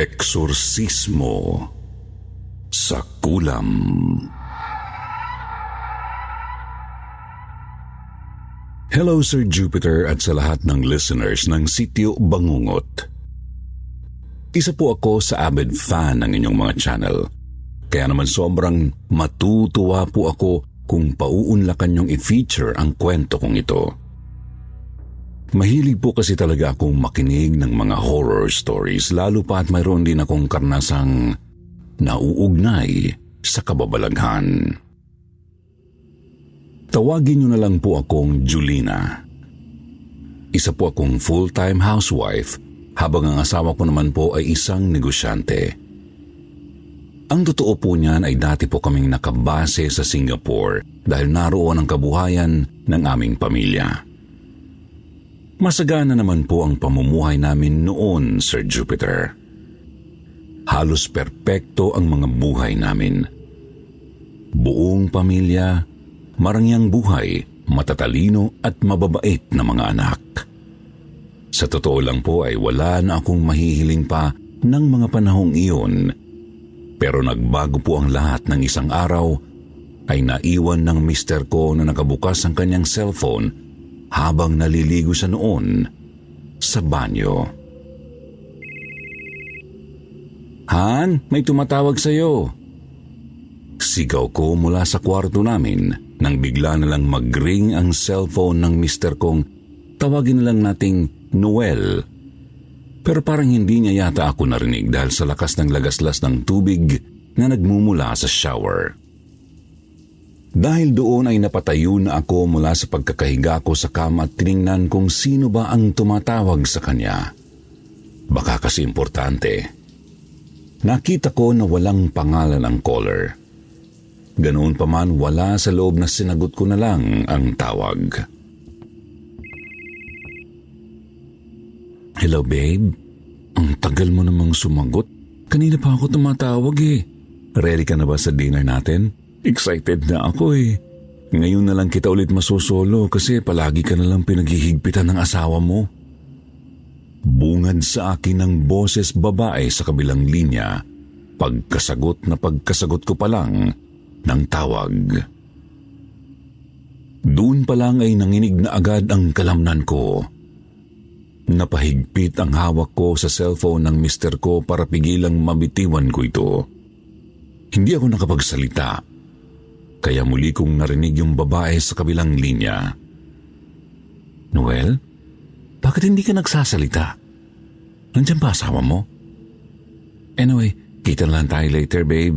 Eksorsismo sa kulam. Hello Sir Jupiter at sa lahat ng listeners ng Sityo Bangungot. Isa po ako sa avid fan ng inyong mga channel. Kaya naman sobrang matutuwa po ako kung pauunlakan niyong i-feature ang kwento kong ito. Mahilig po kasi talaga akong makinig ng mga horror stories lalo pa at mayroon din akong karnasang nauugnay sa kababalaghan. Tawagin niyo na lang po akong Julina. Isa po akong full-time housewife habang ang asawa ko naman po ay isang negosyante. Ang totoo po niyan ay dati po kaming nakabase sa Singapore dahil naroon ang kabuhayan ng aming pamilya. Masagana naman po ang pamumuhay namin noon, Sir Jupiter. Halos perpekto ang mga buhay namin. Buong pamilya, marangyang buhay, matatalino at mababait na mga anak. Sa totoo lang po ay wala na akong mahihiling pa ng mga panahong iyon. Pero nagbago po ang lahat ng isang araw ay naiwan ng mister ko na nakabukas ang kanyang cellphone habang naliligo sa noon sa banyo. Han, may tumatawag sa iyo. Sigaw ko mula sa kwarto namin nang bigla na lang mag-ring ang cellphone ng mister kong tawagin na lang nating Noel. Pero parang hindi niya yata ako narinig dahil sa lakas ng lagaslas ng tubig na nagmumula sa shower. Dahil doon ay napatayo na ako mula sa pagkakahiga ko sa kama at tiningnan kung sino ba ang tumatawag sa kanya. Baka kasi importante. Nakita ko na walang pangalan ang caller. Ganoon pa man wala sa loob na sinagot ko na lang ang tawag. Hello babe? Ang tagal mo namang sumagot. Kanina pa ako tumatawag eh. Ready ka na ba sa dinner natin? Excited na ako eh. Ngayon na lang kita ulit masusolo kasi palagi ka na lang pinaghihigpitan ng asawa mo. Bungad sa akin ng boses babae sa kabilang linya, pagkasagot na pagkasagot ko pa lang ng tawag. Doon pa lang ay nanginig na agad ang kalamnan ko. Napahigpit ang hawak ko sa cellphone ng mister ko para pigilang mabitiwan ko ito. Hindi ako nakapagsalita kaya muli kong narinig yung babae sa kabilang linya. Noel, bakit hindi ka nagsasalita? Nandiyan ba asawa mo? Anyway, kita lang tayo later, babe.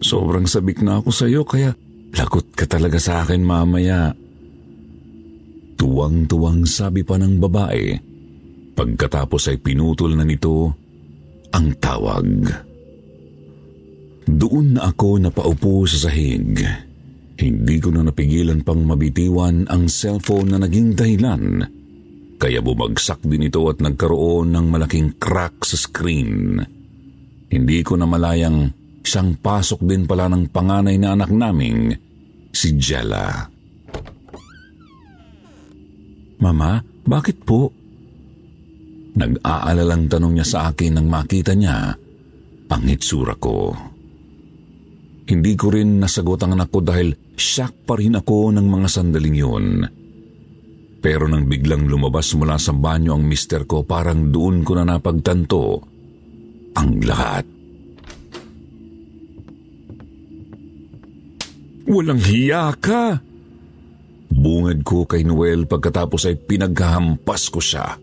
Sobrang sabik na ako sa'yo kaya lagot ka talaga sa akin mamaya. Tuwang-tuwang sabi pa ng babae. Pagkatapos ay pinutol na nito ang tawag. Doon na ako napaupo sa sahig. Hindi ko na napigilan pang mabitiwan ang cellphone na naging dahilan. Kaya bumagsak din ito at nagkaroon ng malaking crack sa screen. Hindi ko na malayang siyang pasok din pala ng panganay na anak naming, si Jella. Mama, bakit po? Nag-aalalang tanong niya sa akin nang makita niya ang itsura ko. Hindi ko rin nasagot ang anak ko dahil shock pa rin ako ng mga sandaling yun. Pero nang biglang lumabas mula sa banyo ang mister ko, parang doon ko na napagtanto ang lahat. Walang hiya ka! Bungad ko kay Noel pagkatapos ay pinaghahampas ko siya.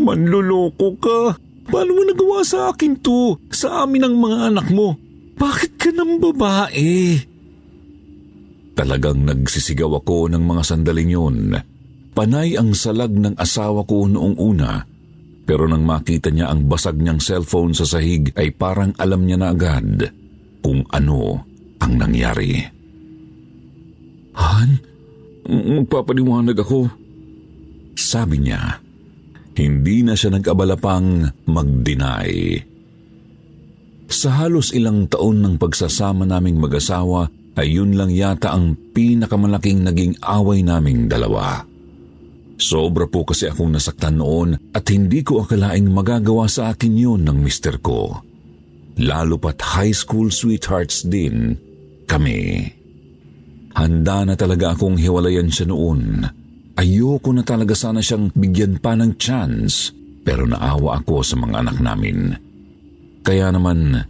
Manloloko ka. Paano mo nagawa sa akin to? Sa amin ang mga anak mo. Bakit ka ng babae? Talagang nagsisigaw ako ng mga sandaling yun. Panay ang salag ng asawa ko noong una. Pero nang makita niya ang basag niyang cellphone sa sahig ay parang alam niya na agad kung ano ang nangyari. Han, magpapaliwanag ako. Sabi niya, hindi na siya nag-abala pang mag-deny. Sa halos ilang taon ng pagsasama naming mag-asawa ay yun lang yata ang pinakamalaking naging away naming dalawa. Sobra po kasi akong nasaktan noon at hindi ko akalaing magagawa sa akin yun ng mister ko. Lalo pat high school sweethearts din kami. Handa na talaga akong hiwalayan siya noon. Ayoko na talaga sana siyang bigyan pa ng chance pero naawa ako sa mga anak namin. Kaya naman,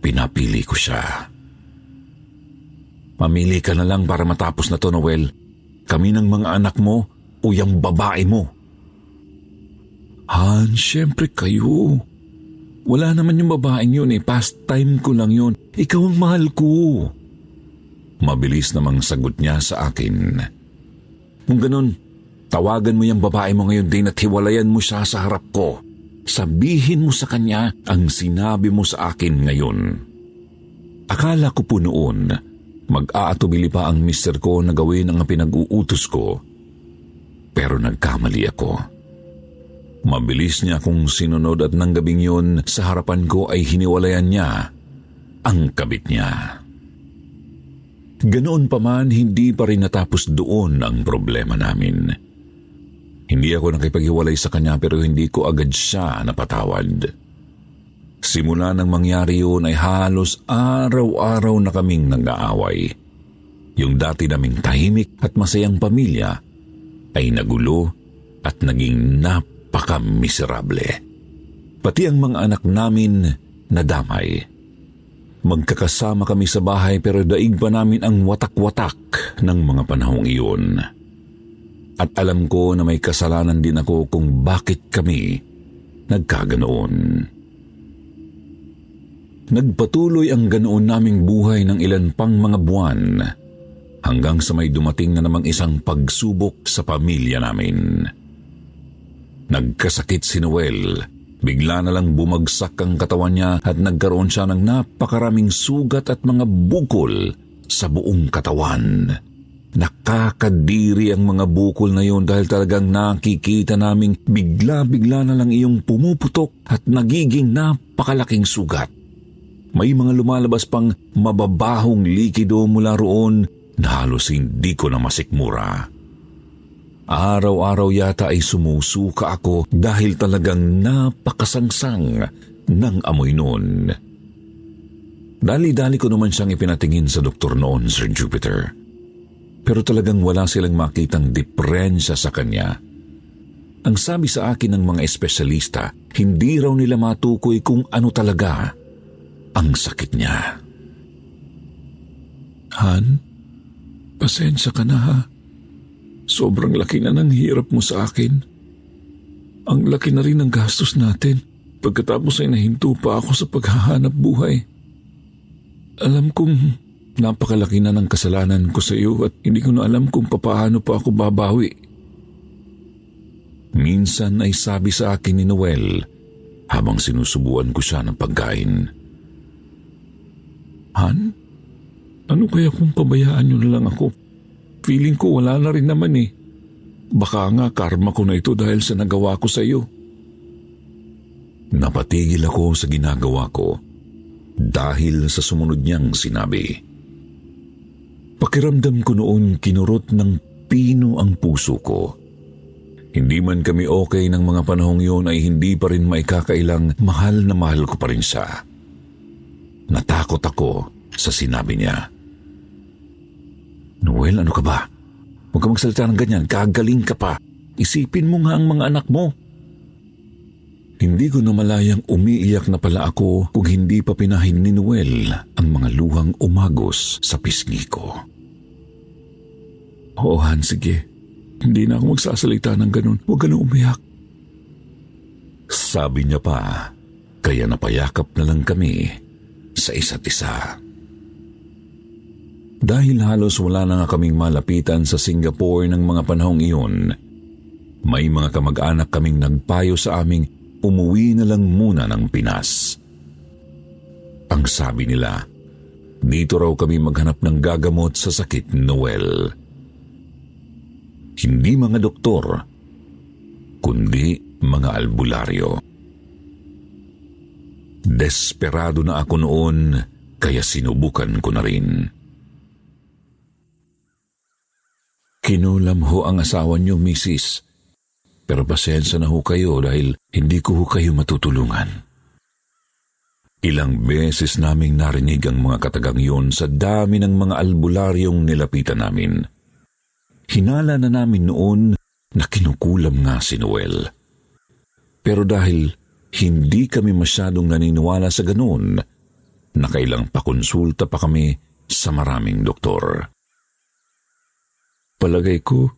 pinapili ko siya. Mamili ka na lang para matapos na to, Noel. Kami ng mga anak mo o yung babae mo. Han, syempre kayo. Wala naman yung babaeng yun eh. Pastime ko lang yun. Ikaw ang mahal ko. Mabilis namang sagot niya sa akin. Kung ganun, tawagan mo yung babae mo ngayon din at hiwalayan mo siya sa harap ko. Sabihin mo sa kanya ang sinabi mo sa akin ngayon. Akala ko po noon, mag-aatubili pa ang mister ko na gawin ang pinag-uutos ko. Pero nagkamali ako. Mabilis niya akong sinunod at nang gabing yun sa harapan ko ay hiniwalayan niya ang kabit niya. Ganoon pa man, hindi pa rin natapos doon ang problema namin. Hindi ako nakipaghiwalay sa kanya pero hindi ko agad siya napatawad. Simula nang mangyari yun ay halos araw-araw na kaming nag-aaway. Yung dati naming tahimik at masayang pamilya ay nagulo at naging napaka-miserable. Pati ang mga anak namin nadamay. Magkakasama kami sa bahay pero daig pa namin ang watak-watak ng mga panahong iyon. At alam ko na may kasalanan din ako kung bakit kami nagkaganoon. Nagpatuloy ang ganoon naming buhay ng ilan pang mga buwan hanggang sa may dumating na namang isang pagsubok sa pamilya namin. Nagkasakit si Noel. Bigla na lang bumagsak ang katawan niya at nagkaroon siya ng napakaraming sugat at mga bukol sa buong katawan. Nakakadiri ang mga bukol na yun dahil talagang nakikita naming bigla-bigla na lang iyong pumuputok at nagiging napakalaking sugat. May mga lumalabas pang mababahong likido mula roon na halos hindi ko na masikmura. Araw-araw yata ay sumusuka ako dahil talagang napakasangsang ng amoy noon. Dali-dali ko naman siyang ipinatingin sa doktor noon, Sir Jupiter. Pero talagang wala silang makitang diferensya sa kanya. Ang sabi sa akin ng mga espesyalista, hindi raw nila matukoy kung ano talaga ang sakit niya. Han, pasensya ka na ha. Sobrang laki na ng hirap mo sa akin. Ang laki na rin ng gastos natin pagkatapos ay nahinto pa ako sa paghahanap buhay. Alam kong napakalaki na ng kasalanan ko sa iyo at hindi ko na alam kung papaano pa ako babawi. Minsan ay sabi sa akin ni Noel habang sinusubuan ko siya ng pagkain. Han, ano kaya kung pabayaan niyo na lang ako? Feeling ko wala na rin naman eh. Baka nga karma ko na ito dahil sa nagawa ko sa iyo. Napatigil ako sa ginagawa ko dahil sa sumunod niyang sinabi. Pakiramdam ko noon kinurot ng pino ang puso ko. Hindi man kami okay ng mga panahong yun ay hindi pa rin maikakailang mahal na mahal ko pa rin siya. Natakot ako sa sinabi niya. Noel, ano ka ba? Huwag ka magsalita ng ganyan. Kagaling ka pa. Isipin mo nga ang mga anak mo. Hindi ko namalayang umiiyak na pala ako kung hindi pa pinahin ni Noel ang mga luhang umagos sa pisngi ko. Oo, Han, sige. Hindi na ako magsasalita ng ganun. Huwag ka na umiyak. Sabi niya pa, kaya napayakap na lang kami sa isa't isa. Dahil halos wala na nga kaming malapitan sa Singapore ng mga panahong iyon, may mga kamag-anak kaming nagpayo sa aming umuwi na lang muna ng Pinas. Ang sabi nila, dito raw kami maghanap ng gagamot sa sakit Noel. Hindi mga doktor, kundi mga albularyo. Desperado na ako noon, kaya sinubukan ko na rin. Kinulam ho ang asawa niyo, misis. Pero pasensya na ho kayo dahil hindi ko ho kayo matutulungan. Ilang beses naming narinig ang mga katagang yun sa dami ng mga albularyong nilapitan namin. Hinala na namin noon na kinukulam nga si Noel. Pero dahil hindi kami masyadong naniniwala sa ganun, nakailang pakonsulta pa kami sa maraming doktor. Palagay ko,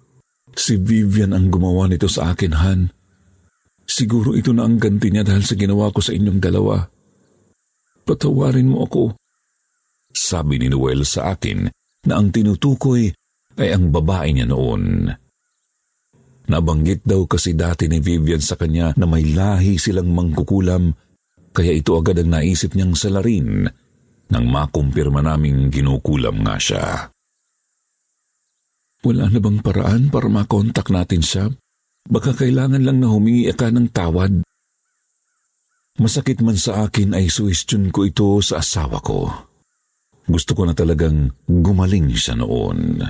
si Vivian ang gumawa nito sa akin, Han. Siguro ito na ang ganti niya dahil sa ginawa ko sa inyong dalawa. Patawarin mo ako. Sabi ni Noel sa akin na ang tinutukoy ay ang babae niya noon. Nabanggit daw kasi dati ni Vivian sa kanya na may lahi silang mangkukulam kaya ito agad ang naisip niyang salarin nang makumpirma naming ginukulam nga siya. Wala na bang paraan para makontak natin siya? Baka kailangan lang na humingi ka ng tawad. Masakit man sa akin ay suwestyon ko ito sa asawa ko. Gusto ko na talagang gumaling siya noon.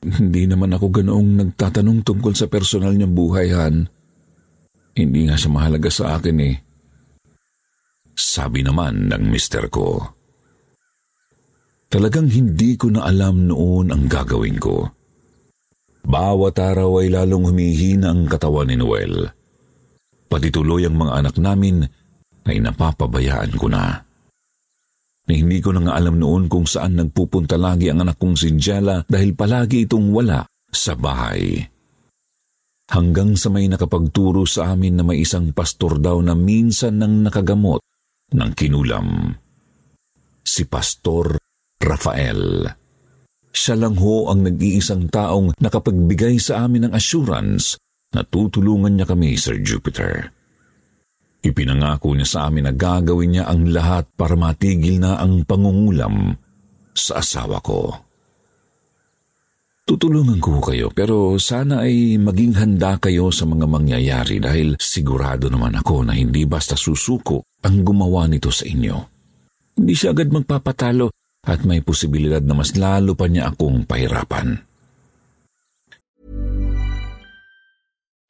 Hindi naman ako ganoong nagtatanong tungkol sa personal niyang buhay, Han. Hindi nga siya mahalaga sa akin eh. Sabi naman ng mister ko. Talagang hindi ko na alam noon ang gagawin ko. Bawat araw ay lalong humihina ang katawan ni Noel. Pati tuloy ang mga anak namin ay napapabayaan ko na na hindi ko na nga alam noon kung saan nagpupunta lagi ang anak kong si Jella dahil palagi itong wala sa bahay. Hanggang sa may nakapagturo sa amin na may isang pastor daw na minsan nang nakagamot ng kinulam. Si Pastor Rafael. Siya lang ho ang nag-iisang taong nakapagbigay sa amin ng assurance na tutulungan niya kami, Sir Jupiter. Ipinangako niya sa amin na gagawin niya ang lahat para matigil na ang pangungulam sa asawa ko. Tutulungan ko kayo pero sana ay maging handa kayo sa mga mangyayari dahil sigurado naman ako na hindi basta susuko ang gumawa nito sa inyo. Hindi siya agad magpapatalo at may posibilidad na mas lalo pa niya akong pahirapan.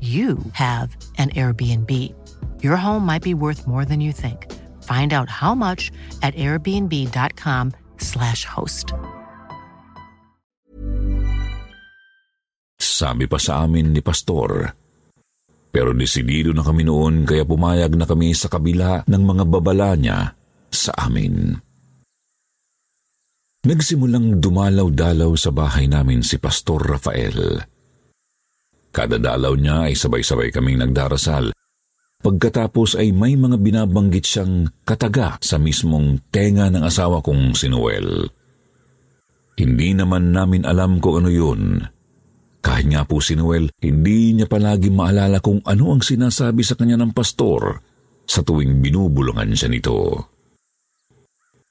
you have an Airbnb. Your home might be worth more than you think. Find out how much at airbnb.com/slash host. Sabi pa sa amin ni Pastor, pero desidido na kami noon kaya pumayag na kami sa kabila ng mga babala niya sa amin. Nagsimulang dumalaw-dalaw sa bahay namin si Pastor Rafael. Kada dalaw niya ay sabay-sabay kaming nagdarasal. Pagkatapos ay may mga binabanggit siyang kataga sa mismong tenga ng asawa kong si Noel. Hindi naman namin alam kung ano yun. Kahit nga po si Noel, hindi niya palagi maalala kung ano ang sinasabi sa kanya ng pastor sa tuwing binubulungan siya nito.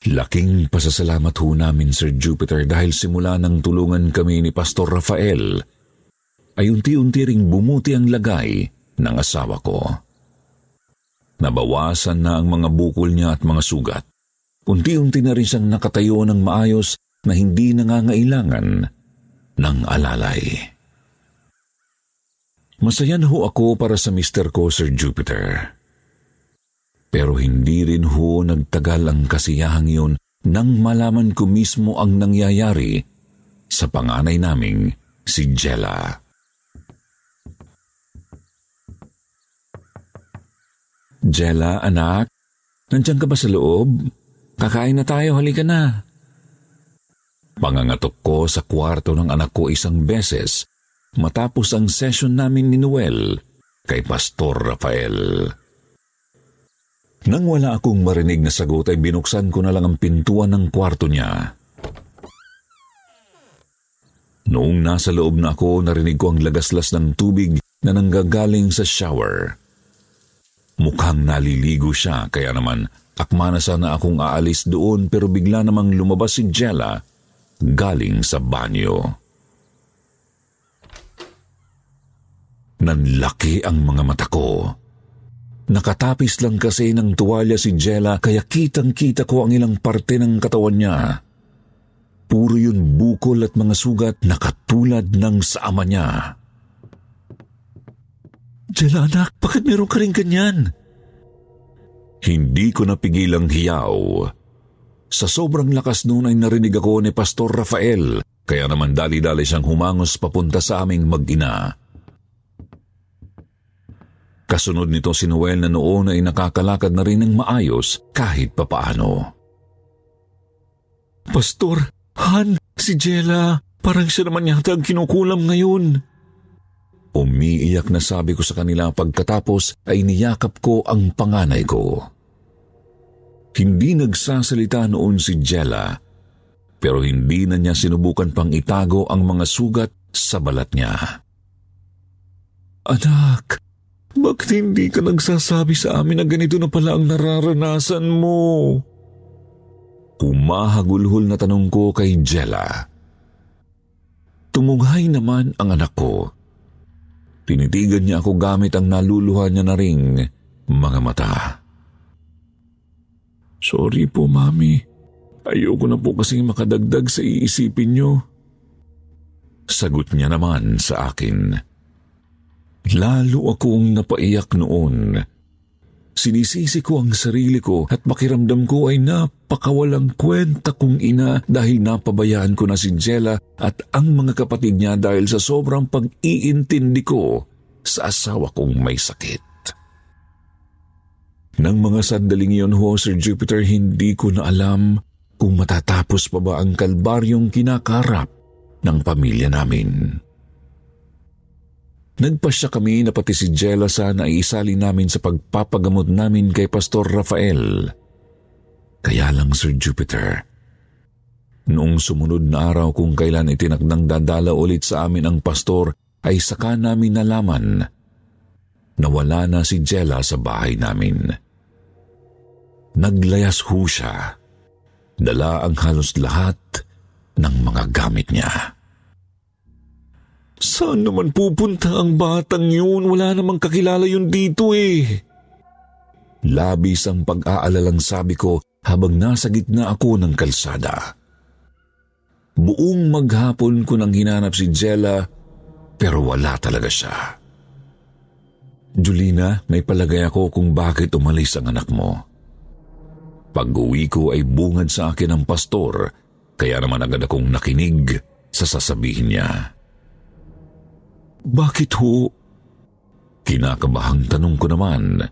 Laking pasasalamat ho namin, Sir Jupiter, dahil simula nang tulungan kami ni Pastor Rafael – ay unti-unti ring bumuti ang lagay ng asawa ko. Nabawasan na ang mga bukol niya at mga sugat. Unti-unti na rin siyang nakatayo ng maayos na hindi nangangailangan ng alalay. Masaya na ho ako para sa mister ko, Sir Jupiter. Pero hindi rin ho nagtagal ang kasiyahang yun nang malaman ko mismo ang nangyayari sa panganay naming si Jella. Jella, anak, nandiyan ka ba sa loob? Kakain na tayo, halika na. Pangangatok ko sa kwarto ng anak ko isang beses matapos ang session namin ni Noel kay Pastor Rafael. Nang wala akong marinig na sagot ay binuksan ko na lang ang pintuan ng kwarto niya. Noong nasa loob na ako, narinig ko ang lagaslas ng tubig na nanggagaling sa shower. Mukhang naliligo siya, kaya naman akma na sana akong aalis doon pero bigla namang lumabas si Jella galing sa banyo. Nanlaki ang mga mata ko. Nakatapis lang kasi ng tuwalya si Jella kaya kitang-kita ko ang ilang parte ng katawan niya. Puro yun bukol at mga sugat na katulad ng sa ama niya. Jella anak, bakit meron ka rin ganyan? Hindi ko napigilang hiyaw. Sa sobrang lakas noon ay narinig ako ni Pastor Rafael, kaya naman dali-dali siyang humangos papunta sa aming mag-ina. Kasunod nito si Noel na noon ay nakakalakad na rin ng maayos kahit papaano. Pastor, Han, si Jella, parang siya naman yata ang kinukulam ngayon. Umiiyak na sabi ko sa kanila pagkatapos ay niyakap ko ang panganay ko. Hindi nagsasalita noon si Jella, pero hindi na niya sinubukan pang itago ang mga sugat sa balat niya. Anak, bakit hindi ka nagsasabi sa amin na ganito na pala ang nararanasan mo? Humahagulhol na tanong ko kay Jella. Tumunghay naman ang anak ko. Tinitigan niya ako gamit ang naluluha niya na ring mga mata. Sorry po, Mami. Ayoko na po kasing makadagdag sa iisipin niyo. Sagot niya naman sa akin. Lalo akong napaiyak noon. Sinisisi ko ang sarili ko at makiramdam ko ay napakawalang kwenta kong ina dahil napabayaan ko na si Jella at ang mga kapatid niya dahil sa sobrang pag-iintindi ko sa asawa kong may sakit. Nang mga sandaling iyon ho, Sir Jupiter, hindi ko na alam kung matatapos pa ba ang kalbaryong kinakarap ng pamilya namin. Nagpasya kami na pati si Jella sana ay isali namin sa pagpapagamot namin kay Pastor Rafael. Kaya lang Sir Jupiter, noong sumunod na araw kung kailan itinakdang dadala ulit sa amin ang pastor ay saka namin nalaman na wala na si Jella sa bahay namin. Naglayas ho siya. Dala ang halos lahat ng mga gamit niya. Saan naman pupunta ang batang yun? Wala namang kakilala yun dito eh. Labis ang pag-aalalang sabi ko habang nasa gitna ako ng kalsada. Buong maghapon ko nang hinanap si Jella pero wala talaga siya. Julina, may palagay ako kung bakit umalis ang anak mo. Pag-uwi ko ay bungad sa akin ng pastor kaya naman agad akong nakinig sa sasabihin niya. Bakit ho? Kinakabahang tanong ko naman.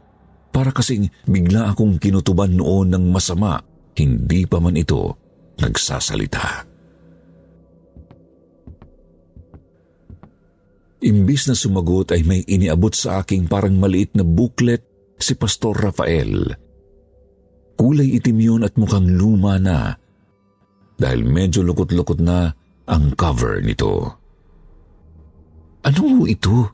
Para kasing bigla akong kinutuban noon ng masama, hindi pa man ito nagsasalita. Imbis na sumagot ay may iniabot sa aking parang maliit na booklet si Pastor Rafael. Kulay itim yun at mukhang luma na dahil medyo lukot-lukot na ang cover nito. Ano ito?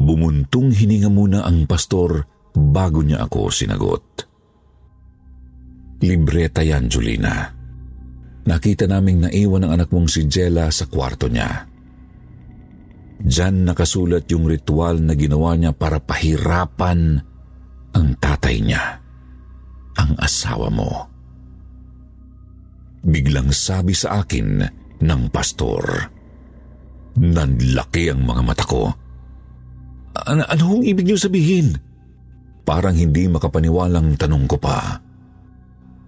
Bumuntong hininga muna ang pastor bago niya ako sinagot. Libreta yan, Julina. Nakita naming naiwan ang anak mong si Jella sa kwarto niya. Diyan nakasulat yung ritual na ginawa niya para pahirapan ang tatay niya, ang asawa mo. Biglang sabi sa akin ng pastor. Nanlaki ang mga mata ko. Ano, anong ibig niyo sabihin? Parang hindi makapaniwalang tanong ko pa.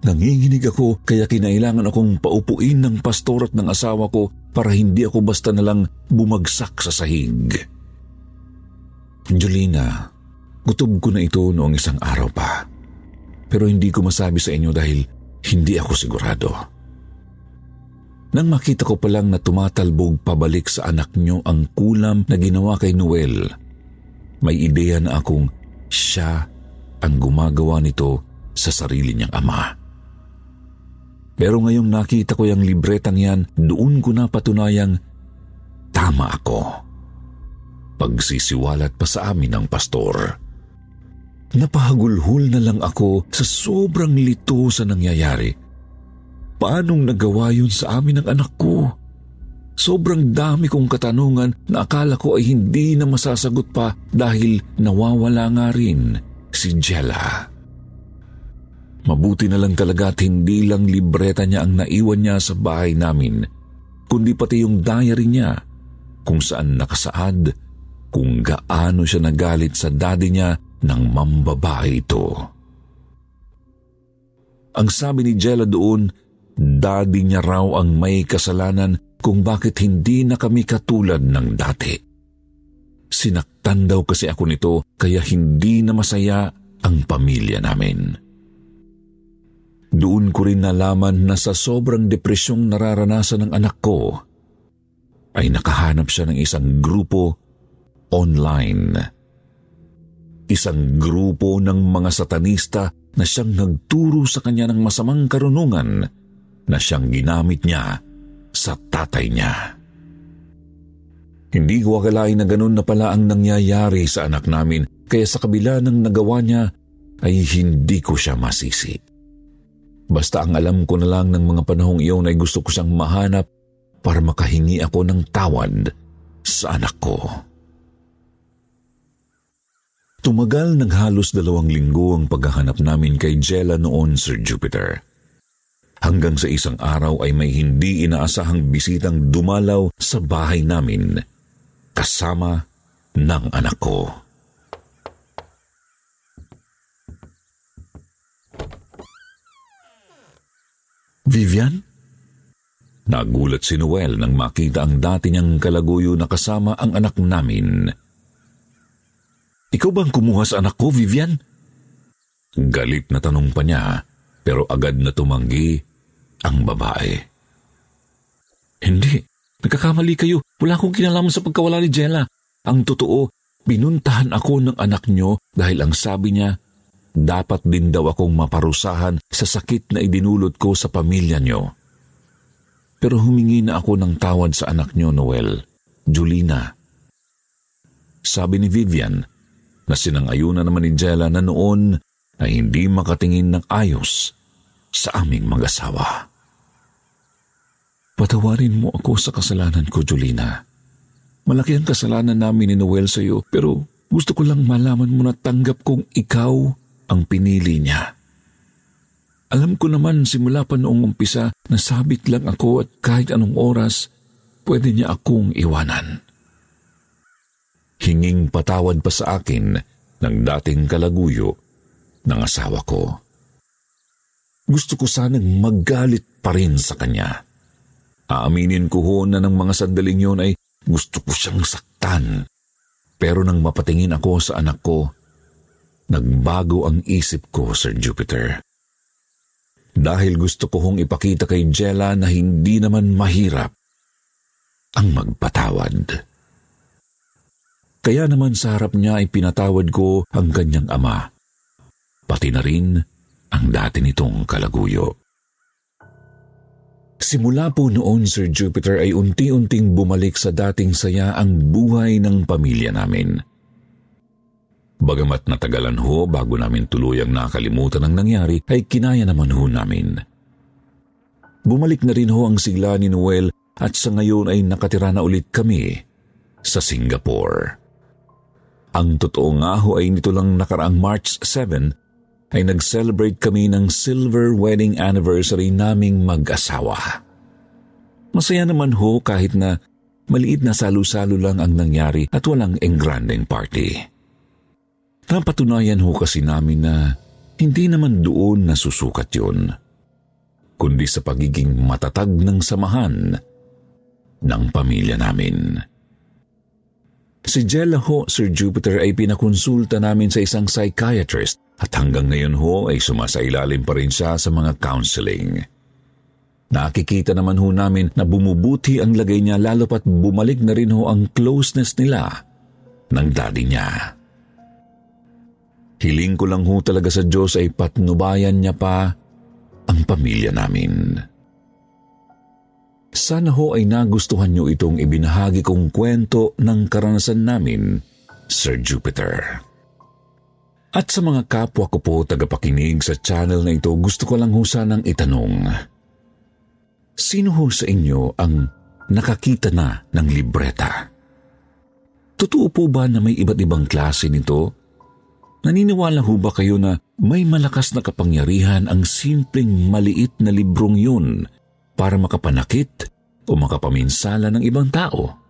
Nanginginig ako kaya kinailangan akong paupuin ng pastor at ng asawa ko para hindi ako basta nalang bumagsak sa sahig. Jolina, gutob ko na ito noong isang araw pa. Pero hindi ko masabi sa inyo dahil hindi ako sigurado. Nang makita ko palang na tumatalbog pabalik sa anak niyo ang kulam na ginawa kay Noel, may ideya na akong siya ang gumagawa nito sa sarili niyang ama. Pero ngayong nakita ko yung libretang yan, doon ko na patunayang tama ako. Pagsisiwalat pa sa amin ng pastor. Napahagulhol na lang ako sa sobrang lito sa nangyayari. Paanong nagawa yun sa amin ng anak ko? Sobrang dami kong katanungan na akala ko ay hindi na masasagot pa dahil nawawala nga rin si Jella. Mabuti na lang talaga at hindi lang libreta niya ang naiwan niya sa bahay namin, kundi pati yung diary niya kung saan nakasaad kung gaano siya nagalit sa daddy niya ng mambabae ito. Ang sabi ni Jella doon, daddy niya raw ang may kasalanan kung bakit hindi na kami katulad ng dati. Sinaktan daw kasi ako nito kaya hindi na masaya ang pamilya namin. Doon ko rin nalaman na sa sobrang depresyong nararanasan ng anak ko, ay nakahanap siya ng isang grupo online. Isang grupo ng mga satanista na siyang nagturo sa kanya ng masamang karunungan na siyang ginamit niya sa tatay niya. Hindi ko akalain na ganun na pala ang nangyayari sa anak namin kaya sa kabila ng nagawa niya ay hindi ko siya masisi. Basta ang alam ko na lang ng mga panahong iyon ay gusto ko siyang mahanap para makahingi ako ng tawad sa anak ko. Tumagal ng halos dalawang linggo ang paghahanap namin kay Jella noon, Sir Jupiter. Hanggang sa isang araw ay may hindi inaasahang bisitang dumalaw sa bahay namin kasama ng anak ko. Vivian? Nagulat si Noel nang makita ang dati niyang kalaguyo na kasama ang anak namin. Ikaw bang kumuha sa anak ko, Vivian? Galit na tanong pa niya, pero agad na tumanggi ang babae. Hindi, nagkakamali kayo. Wala akong kinalaman sa pagkawala ni Jella. Ang totoo, binuntahan ako ng anak niyo dahil ang sabi niya, dapat din daw akong maparusahan sa sakit na idinulot ko sa pamilya niyo. Pero humingi na ako ng tawad sa anak niyo, Noel, Julina. Sabi ni Vivian na sinangayuna naman ni Jella na noon ay hindi makatingin ng ayos sa aming mag-asawa. Patawarin mo ako sa kasalanan ko, Julina. Malaki ang kasalanan namin ni Noel sa iyo, pero gusto ko lang malaman mo na tanggap kong ikaw ang pinili niya. Alam ko naman simula pa noong umpisa na sabit lang ako at kahit anong oras, pwede niya akong iwanan. Hinging patawad pa sa akin ng dating kalaguyo ng asawa ko. Gusto ko sanang magalit pa rin sa kanya. Aaminin ko ho na ng mga sandaling yun ay gusto ko siyang saktan. Pero nang mapatingin ako sa anak ko, Nagbago ang isip ko, Sir Jupiter. Dahil gusto ko hong ipakita kay Jella na hindi naman mahirap ang magpatawad. Kaya naman sa harap niya ay pinatawad ko ang kanyang ama, pati na rin ang dati nitong kalaguyo. Simula po noon, Sir Jupiter, ay unti-unting bumalik sa dating saya ang buhay ng pamilya namin. Bagamat natagalan ho bago namin tuluyang nakalimutan ang nangyari, ay kinaya naman ho namin. Bumalik na rin ho ang sigla ni Noel at sa ngayon ay nakatira na ulit kami sa Singapore. Ang totoo nga ho ay nito lang nakaraang March 7 ay nag-celebrate kami ng silver wedding anniversary naming mag-asawa. Masaya naman ho kahit na maliit na salo-salo lang ang nangyari at walang engranding party. Napatunayan ho kasi namin na hindi naman doon nasusukat yun, kundi sa pagiging matatag ng samahan ng pamilya namin. Si Jella ho, Sir Jupiter, ay pinakonsulta namin sa isang psychiatrist at hanggang ngayon ho ay sumasailalim pa rin siya sa mga counseling. Nakikita naman ho namin na bumubuti ang lagay niya lalo pat bumalik na rin ho ang closeness nila ng daddy niya. Hiling ko lang ho talaga sa Diyos ay patnubayan niya pa ang pamilya namin. Sana ho ay nagustuhan niyo itong ibinahagi kong kwento ng karanasan namin, Sir Jupiter. At sa mga kapwa ko po tagapakinig sa channel na ito, gusto ko lang ho sanang itanong. Sino ho sa inyo ang nakakita na ng libreta? Totoo po ba na may iba't ibang klase nito? Naniniwala ho ba kayo na may malakas na kapangyarihan ang simpleng maliit na librong yun para makapanakit o makapaminsala ng ibang tao?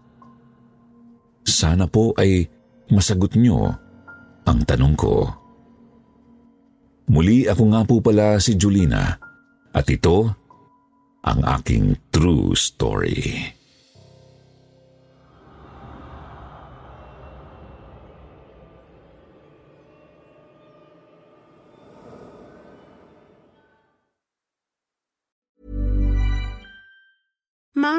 Sana po ay masagot nyo ang tanong ko. Muli ako nga po pala si Julina at ito ang aking true story.